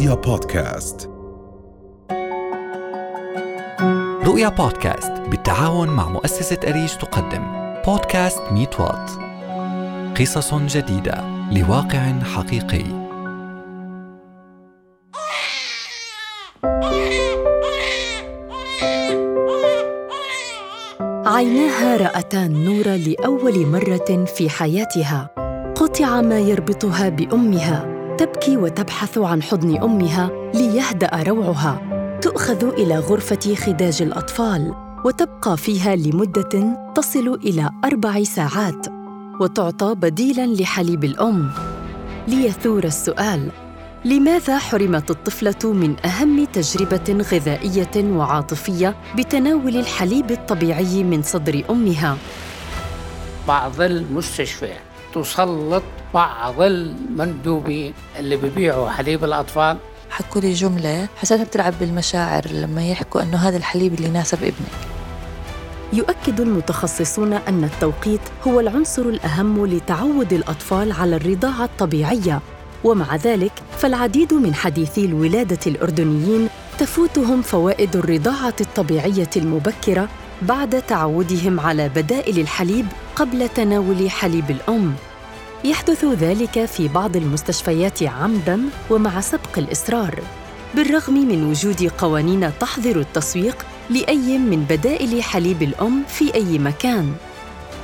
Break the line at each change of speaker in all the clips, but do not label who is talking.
رؤيا بودكاست.
رؤيا بودكاست بالتعاون مع مؤسسة أريج تقدم. بودكاست ميت وات قصص جديدة. لواقع حقيقي.
عيناها رأتا النور لأول مرة في حياتها. قطع ما يربطها بأمها. تبكي وتبحث عن حضن أمها ليهدأ روعها تؤخذ إلى غرفة خداج الأطفال وتبقى فيها لمدة تصل إلى أربع ساعات وتعطى بديلاً لحليب الأم ليثور السؤال لماذا حرمت الطفلة من أهم تجربة غذائية وعاطفية بتناول الحليب الطبيعي من صدر أمها؟
بعض المستشفيات تسلط بعض المندوبين اللي بيبيعوا حليب الأطفال.
حكوا لي جملة حسيتها بتلعب بالمشاعر لما يحكوا أنه هذا الحليب اللي يناسب ابنك
يؤكد المتخصصون أن التوقيت هو العنصر الأهم لتعود الأطفال على الرضاعة الطبيعية. ومع ذلك فالعديد من حديثي الولادة الأردنيين تفوتهم فوائد الرضاعة الطبيعية المبكرة بعد تعودهم على بدائل الحليب قبل تناول حليب الأم. يحدث ذلك في بعض المستشفيات عمداً ومع سبق الإصرار بالرغم من وجود قوانين تحظر التسويق لأي من بدائل حليب الأم في أي مكان.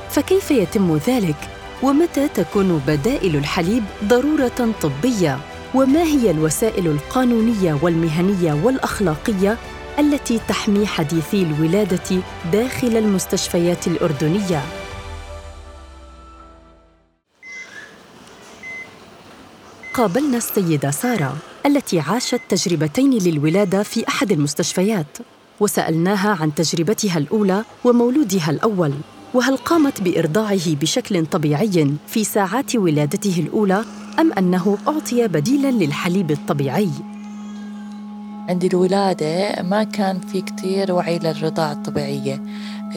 فكيف يتم ذلك؟ ومتى تكون بدائل الحليب ضرورة طبية؟ وما هي الوسائل القانونية والمهنية والأخلاقية التي تحمي حديثي الولادة داخل المستشفيات الأردنية؟ قابلنا السيدة سارة التي عاشت تجربتين للولادة في أحد المستشفيات وسألناها عن تجربتها الأولى ومولودها الأول وهل قامت بإرضاعه بشكل طبيعي في ساعات ولادته الأولى أم أنه أعطي بديلاً للحليب الطبيعي؟
عند الولادة ما كان في كتير وعي للرضاعة الطبيعية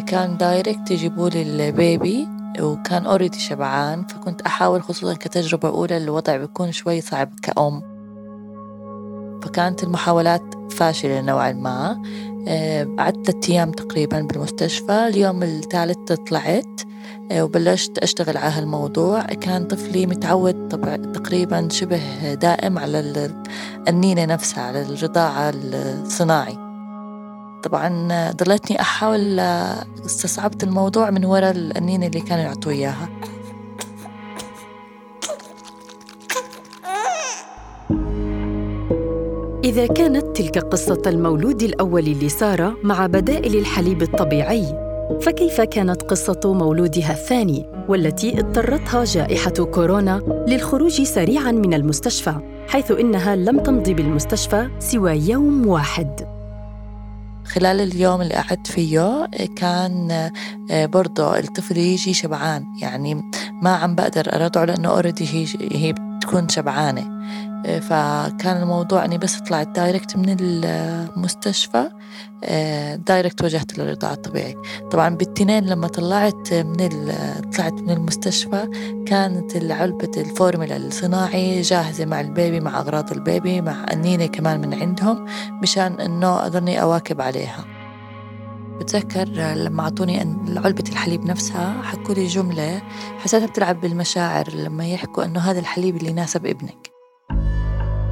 كان direct يجيبوا لي ال baby وكان already شبعان فكنت أحاول خصوصا كتجربة أولى الوضع بيكون شوي صعب كأم. فكانت المحاولات فاشلة نوعا ما. آه، قعدت ثلاثة أيام تقريبا بالمستشفى. اليوم الثالث طلعت آه، وبلشت أشتغل على هالموضوع. كان طفلي متعود تقريبا شبه دائم على النينة نفسها على الرضاعة الصناعي. طبعا ضلتني أحاول آه، استصعبت الموضوع من وراء النينة اللي كانوا يعطوا إياها
إذا كانت تلك قصة المولود الأول لسارة مع بدائل الحليب الطبيعي، فكيف كانت قصة مولودها الثاني والتي اضطرتها جائحة كورونا للخروج سريعاً من المستشفى، حيث إنها لم تمضي بالمستشفى سوى يوم واحد.
خلال اليوم اللي قعدت فيه كان آه، برضه الطفل يجي شبعان. يعني ما عم بقدر أرضعه لأنه already هي هي بتكون شبعانة. فكان الموضوع أني بس طلعت direct من المستشفى. direct وجهت للرضاعة الطبيعي. طبعا بالتنين لما طلعت من طلعت من المستشفى كانت علبة الفورمولا الصناعي جاهزة مع ال baby مع أغراض ال baby مع النينة كمان من عندهم مشان إنه أضلني أواكب عليها. بتذكر لما أعطوني علبة الحليب نفسها حكوا لي جملة حسيتها بتلعب بالمشاعر لما يحكوا إنه هذا الحليب اللي يناسب ابنك.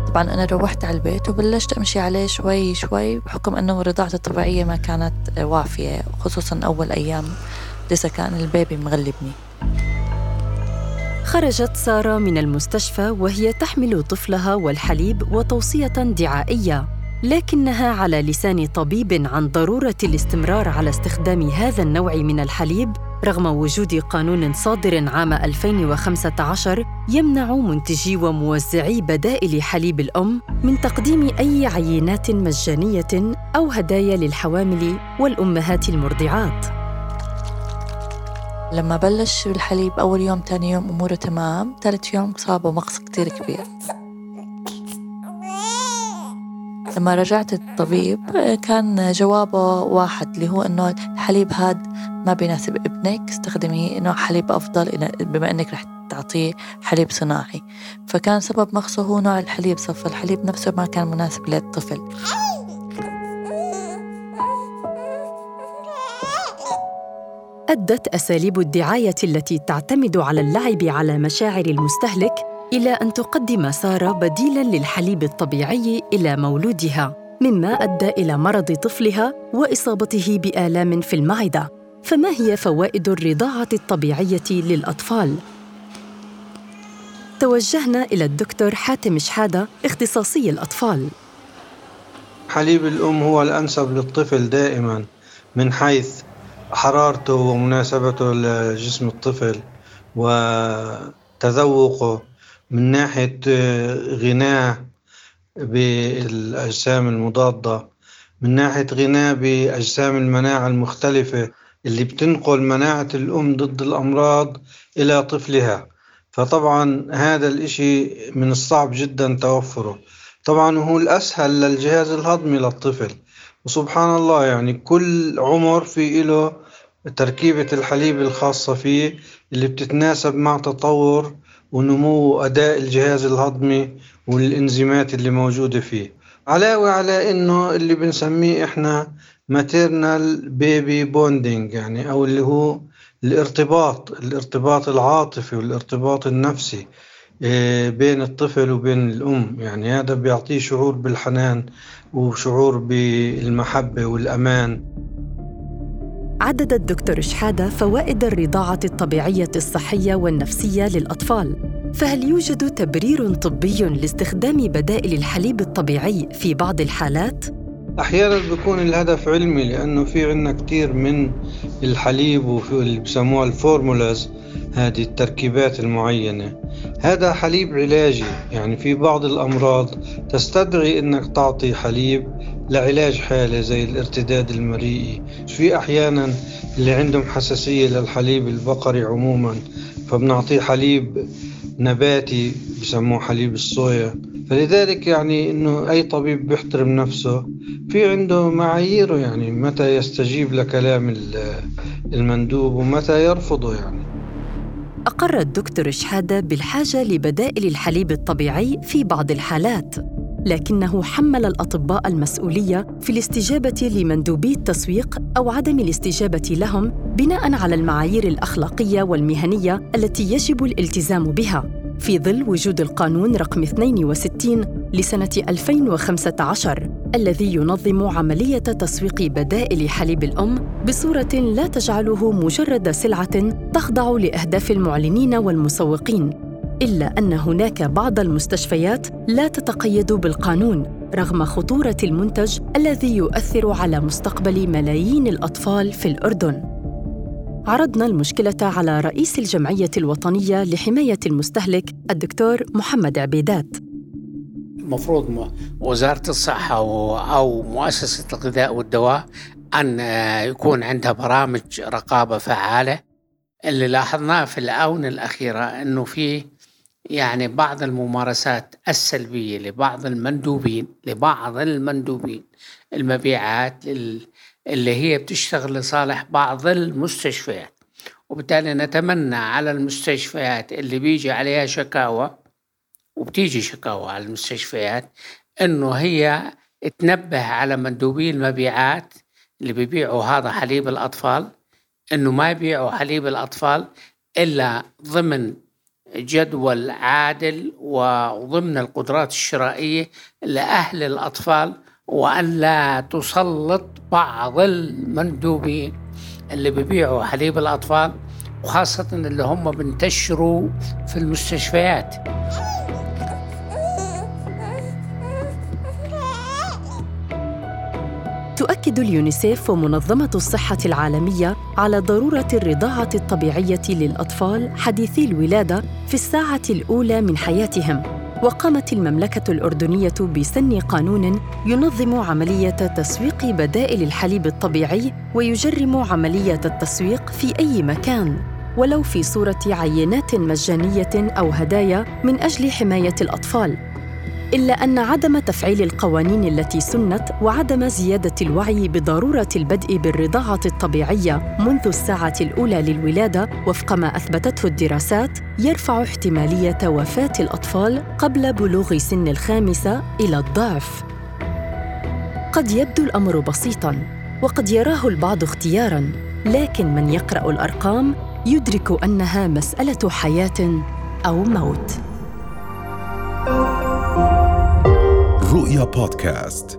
طبعا أنا روحت على البيت وبلشت أمشي عليه شوي شوي بحكم أنه رضاعتي الطبيعية ما كانت وافية خصوصا أول أيام لسه كان البيبي مغلبني.
خرجت سارة من المستشفى وهي تحمل طفلها والحليب وتوصية دعائية. لكنها على لسان طبيب عن ضرورة الاستمرار على استخدام هذا النوع من الحليب رغم وجود قانون صادر عام 2015 يمنع منتجي وموزعي بدائل حليب الأم من تقديم أي عينات مجانية أو هدايا للحوامل والأمهات المرضعات.
لما بلش بالحليب أول يوم تاني يوم أموره تمام ثالث يوم صابه مقص كتير كبير. لما رجعت الطبيب كان جوابه واحد اللي هو إنه الحليب هاد ما بيناسب ابنك استخدمي نوع حليب أفضل بما إنك رح تعطيه حليب صناعي. فكان سبب مخصه هو نوع الحليب صف الحليب نفسه ما كان مناسب للطفل.
أدت أساليب الدعاية التي تعتمد على اللعب على مشاعر المستهلك إلى أن تقدم سارة بديلا للحليب الطبيعي إلى مولودها مما أدى إلى مرض طفلها وإصابته بآلام في المعدة. فما هي فوائد الرضاعة الطبيعية للأطفال؟ توجهنا إلى الدكتور حاتم شحادة اختصاصي الأطفال.
حليب الأم هو الأنسب للطفل دائما من حيث حرارته ومناسبته لجسم الطفل وتذوقه. من ناحية غناه بالأجسام المضادة من ناحية غناه بأجسام المناعة المختلفة اللي بتنقل مناعة الأم ضد الأمراض إلى طفلها. فطبعا هذا الإشي من الصعب جدا توفره. طبعا هو الأسهل للجهاز الهضمي للطفل. وسبحان الله يعني كل عمر في له تركيبة الحليب الخاصة فيه اللي بتتناسب مع تطور ونمو أداء الجهاز الهضمي والإنزيمات اللي موجودة فيه. علاوة على إنه اللي بنسميه إحنا maternal baby bonding يعني أو اللي هو الارتباط الارتباط العاطفي والارتباط النفسي آه، بين الطفل وبين الأم. يعني هذا بيعطيه شعور بالحنان وشعور بالمحبة والأمان.
عدد الدكتور شحادة فوائد الرضاعة الطبيعية الصحية والنفسية للأطفال فهل يوجد تبرير طبي لاستخدام بدائل الحليب الطبيعي في بعض الحالات؟
أحيانا بيكون الهدف علمي لأنه في عندنا كثير من الحليب وفي اللي بسموها الفورمولاز هذه التركيبات المعينة هذا حليب علاجي يعني في بعض الأمراض تستدعي أنك تعطي حليب لعلاج حالة زي الارتداد المريئي. في أحيانا اللي عندهم حساسية للحليب البقري عموما فبنعطيه حليب نباتي بسموه حليب الصويا. فلذلك يعني إنه أي طبيب بيحترم نفسه. في عنده معاييره يعني متى يستجيب لكلام المندوب ومتى يرفضه يعني.
أقر الدكتور شحادة بالحاجة لبدائل الحليب الطبيعي في بعض الحالات. لكنه حمل الأطباء المسؤولية في الاستجابة لمندوبي التسويق أو عدم الاستجابة لهم بناء على المعايير الأخلاقية والمهنية التي يجب الالتزام بها. في ظل وجود القانون رقم 62 لسنة 2015 الذي ينظم عملية تسويق بدائل حليب الأم بصورة لا تجعله مجرد سلعة تخضع لأهداف المعلنين والمسوقين. إلا أن هناك بعض المستشفيات لا تتقيد بالقانون رغم خطورة المنتج الذي يؤثر على مستقبل ملايين الأطفال في الأردن. عرضنا المشكلة على رئيس الجمعية الوطنية لحماية المستهلك الدكتور محمد عبيدات.
المفروض وزارة الصحة أو مؤسسة الغذاء والدواء أن يكون عندها برامج رقابة فعالة. اللي لاحظناه في الآونة الأخيرة أنه في يعني بعض الممارسات السلبية لبعض المندوبين لبعض المندوبين المبيعات اللي هي بتشتغل لصالح بعض المستشفيات. وبالتالي نتمنى على المستشفيات اللي بيجي عليها شكاوى وبتيجي شكاوى على المستشفيات إنه هي تنبه على مندوبي المبيعات اللي بيبيعوا هذا حليب الأطفال إنه ما يبيعوا حليب الأطفال إلا ضمن جدول عادل وضمن القدرات الشرائية لأهل الأطفال وأن لا تسلط بعض المندوبين اللي بيبيعوا حليب الأطفال وخاصة اللي هم بنتشروا في المستشفيات.
تؤكد اليونيسيف ومنظمة الصحة العالمية على ضرورة الرضاعة الطبيعية للأطفال حديثي الولادة في الساعة الأولى من حياتهم. وقامت المملكة الأردنية بسن قانون ينظم عملية تسويق بدائل الحليب الطبيعي ويجرم عملية التسويق في أي مكان ولو في صورة عينات مجانية أو هدايا من أجل حماية الأطفال. إلا أن عدم تفعيل القوانين التي سنت وعدم زيادة الوعي بضرورة البدء بالرضاعة الطبيعية منذ الساعة الأولى للولادة وفق ما أثبتته الدراسات يرفع احتمالية وفاة الأطفال قبل بلوغ سن الخامسة إلى الضعف. قد يبدو الأمر بسيطا وقد يراه البعض اختيارا لكن من يقرأ الأرقام يدرك أنها مسألة حياة أو موت.
رؤيا بودكاست.